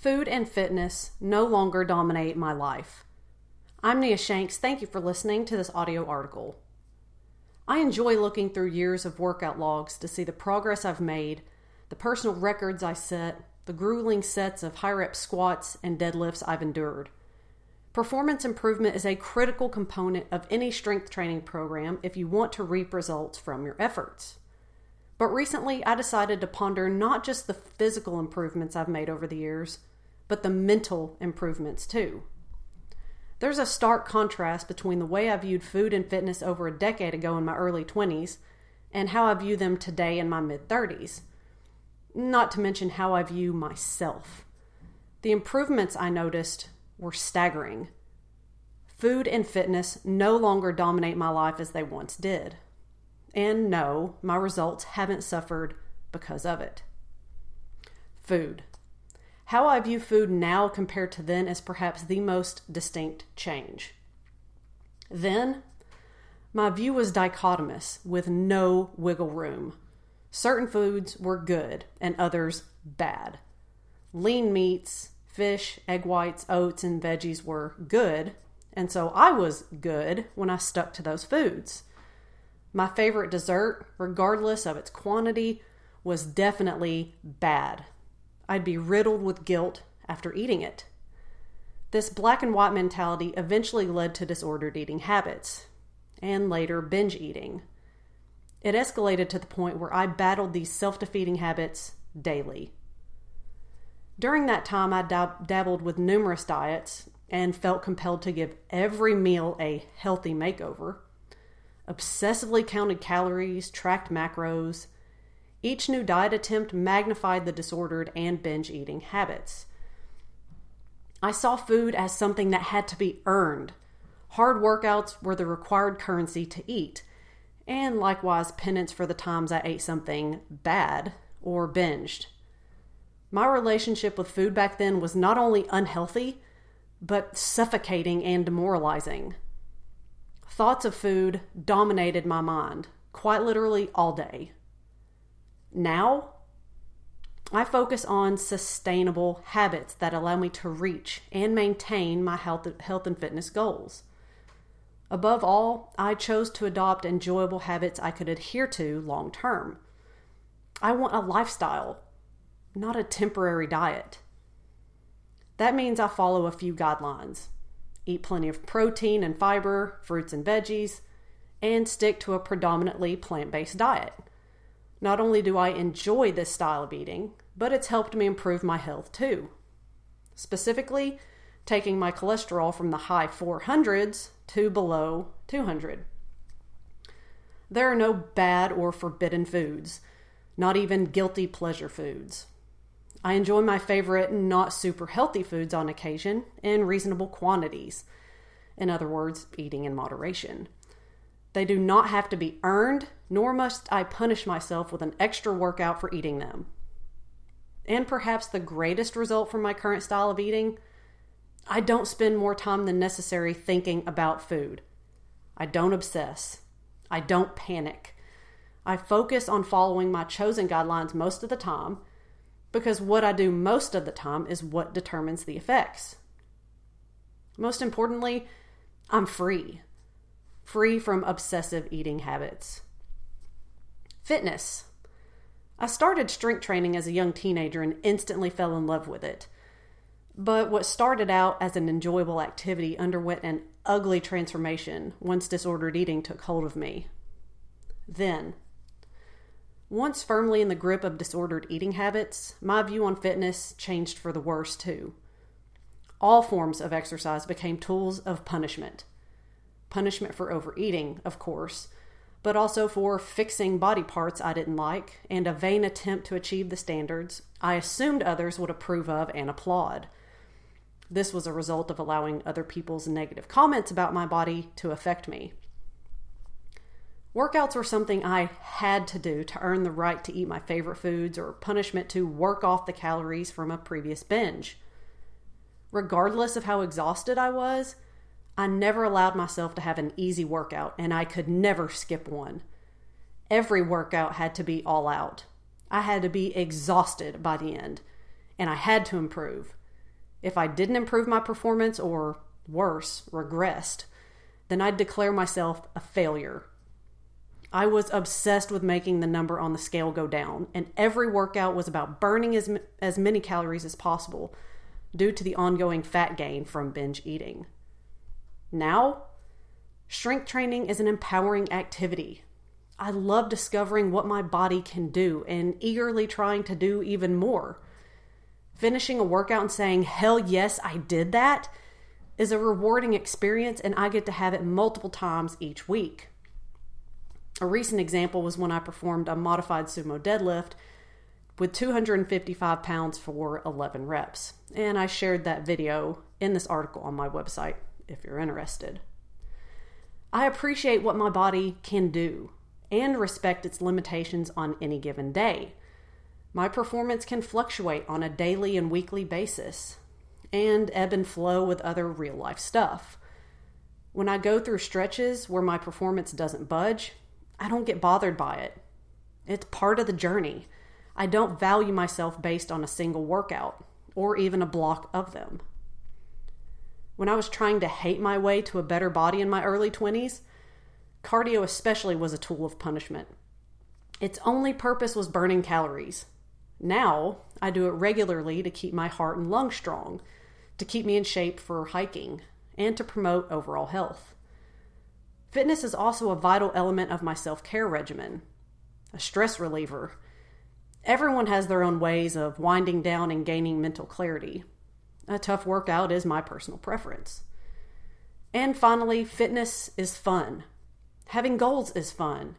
Food and fitness no longer dominate my life. I'm Nia Shanks. Thank you for listening to this audio article. I enjoy looking through years of workout logs to see the progress I've made, the personal records I set, the grueling sets of high rep squats and deadlifts I've endured. Performance improvement is a critical component of any strength training program if you want to reap results from your efforts. But recently, I decided to ponder not just the physical improvements I've made over the years, but the mental improvements too. There's a stark contrast between the way I viewed food and fitness over a decade ago in my early 20s and how I view them today in my mid 30s. Not to mention how I view myself. The improvements I noticed were staggering. Food and fitness no longer dominate my life as they once did. And no, my results haven't suffered because of it. Food. How I view food now compared to then is perhaps the most distinct change. Then, my view was dichotomous with no wiggle room. Certain foods were good and others bad. Lean meats, fish, egg whites, oats, and veggies were good, and so I was good when I stuck to those foods. My favorite dessert, regardless of its quantity, was definitely bad. I'd be riddled with guilt after eating it. This black and white mentality eventually led to disordered eating habits, and later binge eating. It escalated to the point where I battled these self defeating habits daily. During that time, I dab- dabbled with numerous diets and felt compelled to give every meal a healthy makeover. Obsessively counted calories, tracked macros, each new diet attempt magnified the disordered and binge eating habits. I saw food as something that had to be earned. Hard workouts were the required currency to eat, and likewise penance for the times I ate something bad or binged. My relationship with food back then was not only unhealthy, but suffocating and demoralizing. Thoughts of food dominated my mind, quite literally all day. Now, I focus on sustainable habits that allow me to reach and maintain my health, health and fitness goals. Above all, I chose to adopt enjoyable habits I could adhere to long term. I want a lifestyle, not a temporary diet. That means I follow a few guidelines eat plenty of protein and fiber, fruits and veggies, and stick to a predominantly plant based diet. Not only do I enjoy this style of eating, but it's helped me improve my health too. Specifically, taking my cholesterol from the high 400s to below 200. There are no bad or forbidden foods, not even guilty pleasure foods. I enjoy my favorite not super healthy foods on occasion in reasonable quantities. In other words, eating in moderation. They do not have to be earned, nor must I punish myself with an extra workout for eating them. And perhaps the greatest result from my current style of eating I don't spend more time than necessary thinking about food. I don't obsess. I don't panic. I focus on following my chosen guidelines most of the time because what I do most of the time is what determines the effects. Most importantly, I'm free free from obsessive eating habits. Fitness. I started strength training as a young teenager and instantly fell in love with it. But what started out as an enjoyable activity underwent an ugly transformation once disordered eating took hold of me. Then, once firmly in the grip of disordered eating habits, my view on fitness changed for the worse too. All forms of exercise became tools of punishment punishment for overeating, of course, but also for fixing body parts I didn't like and a vain attempt to achieve the standards I assumed others would approve of and applaud. This was a result of allowing other people's negative comments about my body to affect me. Workouts were something I had to do to earn the right to eat my favorite foods or punishment to work off the calories from a previous binge. Regardless of how exhausted I was, I never allowed myself to have an easy workout, and I could never skip one. Every workout had to be all out. I had to be exhausted by the end, and I had to improve. If I didn't improve my performance or worse, regressed, then I'd declare myself a failure. I was obsessed with making the number on the scale go down, and every workout was about burning as, as many calories as possible due to the ongoing fat gain from binge eating. Now, strength training is an empowering activity. I love discovering what my body can do and eagerly trying to do even more. Finishing a workout and saying, hell yes, I did that, is a rewarding experience, and I get to have it multiple times each week. A recent example was when I performed a modified sumo deadlift with 255 pounds for 11 reps. And I shared that video in this article on my website if you're interested. I appreciate what my body can do and respect its limitations on any given day. My performance can fluctuate on a daily and weekly basis and ebb and flow with other real life stuff. When I go through stretches where my performance doesn't budge, I don't get bothered by it. It's part of the journey. I don't value myself based on a single workout or even a block of them. When I was trying to hate my way to a better body in my early 20s, cardio especially was a tool of punishment. Its only purpose was burning calories. Now, I do it regularly to keep my heart and lungs strong, to keep me in shape for hiking, and to promote overall health. Fitness is also a vital element of my self care regimen, a stress reliever. Everyone has their own ways of winding down and gaining mental clarity. A tough workout is my personal preference. And finally, fitness is fun. Having goals is fun.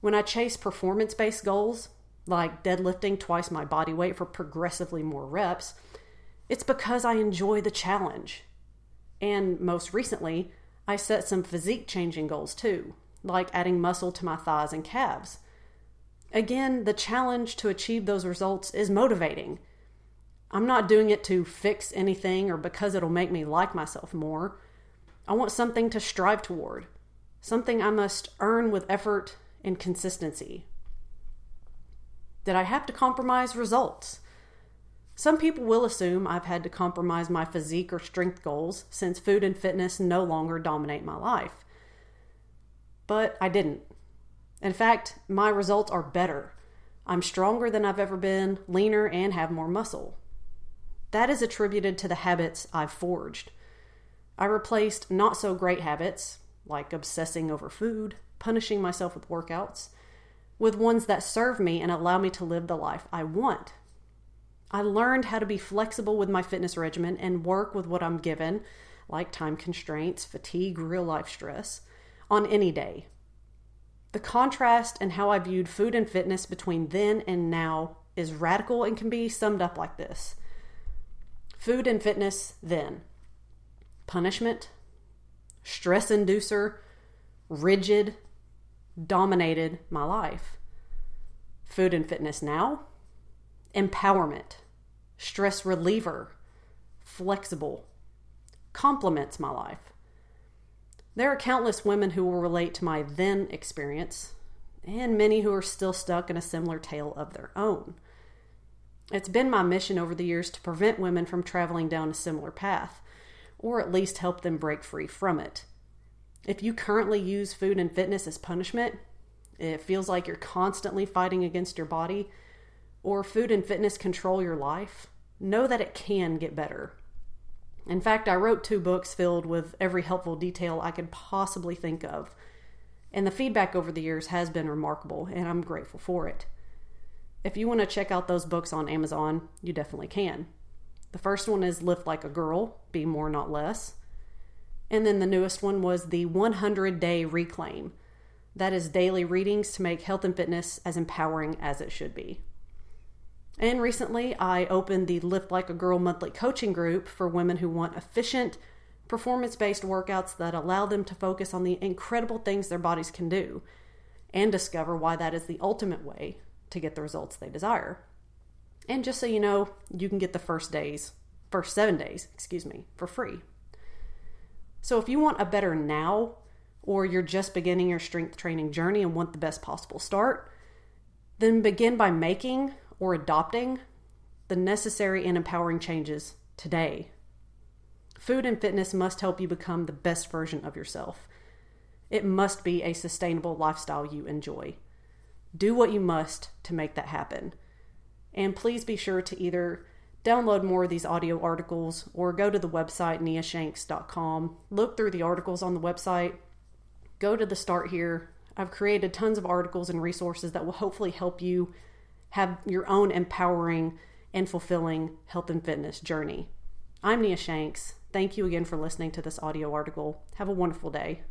When I chase performance based goals, like deadlifting twice my body weight for progressively more reps, it's because I enjoy the challenge. And most recently, I set some physique changing goals too, like adding muscle to my thighs and calves. Again, the challenge to achieve those results is motivating. I'm not doing it to fix anything or because it'll make me like myself more. I want something to strive toward, something I must earn with effort and consistency. Did I have to compromise results? Some people will assume I've had to compromise my physique or strength goals since food and fitness no longer dominate my life. But I didn't. In fact, my results are better. I'm stronger than I've ever been, leaner, and have more muscle. That is attributed to the habits I've forged. I replaced not so great habits, like obsessing over food, punishing myself with workouts, with ones that serve me and allow me to live the life I want. I learned how to be flexible with my fitness regimen and work with what I'm given, like time constraints, fatigue, real life stress, on any day. The contrast in how I viewed food and fitness between then and now is radical and can be summed up like this Food and fitness then punishment, stress inducer, rigid, dominated my life. Food and fitness now empowerment, stress reliever, flexible, complements my life. There are countless women who will relate to my then experience, and many who are still stuck in a similar tale of their own. It's been my mission over the years to prevent women from traveling down a similar path, or at least help them break free from it. If you currently use food and fitness as punishment, it feels like you're constantly fighting against your body, or food and fitness control your life, know that it can get better. In fact, I wrote two books filled with every helpful detail I could possibly think of, and the feedback over the years has been remarkable, and I'm grateful for it. If you want to check out those books on Amazon, you definitely can. The first one is Lift Like a Girl, Be More Not Less. And then the newest one was the 100 Day Reclaim. That is daily readings to make health and fitness as empowering as it should be. And recently, I opened the Lift Like a Girl monthly coaching group for women who want efficient, performance based workouts that allow them to focus on the incredible things their bodies can do and discover why that is the ultimate way to get the results they desire. And just so you know, you can get the first days, first seven days, excuse me, for free. So if you want a better now, or you're just beginning your strength training journey and want the best possible start, then begin by making or adopting the necessary and empowering changes today. Food and fitness must help you become the best version of yourself. It must be a sustainable lifestyle you enjoy. Do what you must to make that happen. And please be sure to either download more of these audio articles or go to the website niashanks.com. look through the articles on the website, go to the start here. I've created tons of articles and resources that will hopefully help you have your own empowering and fulfilling health and fitness journey. I'm Nia Shanks. Thank you again for listening to this audio article. Have a wonderful day.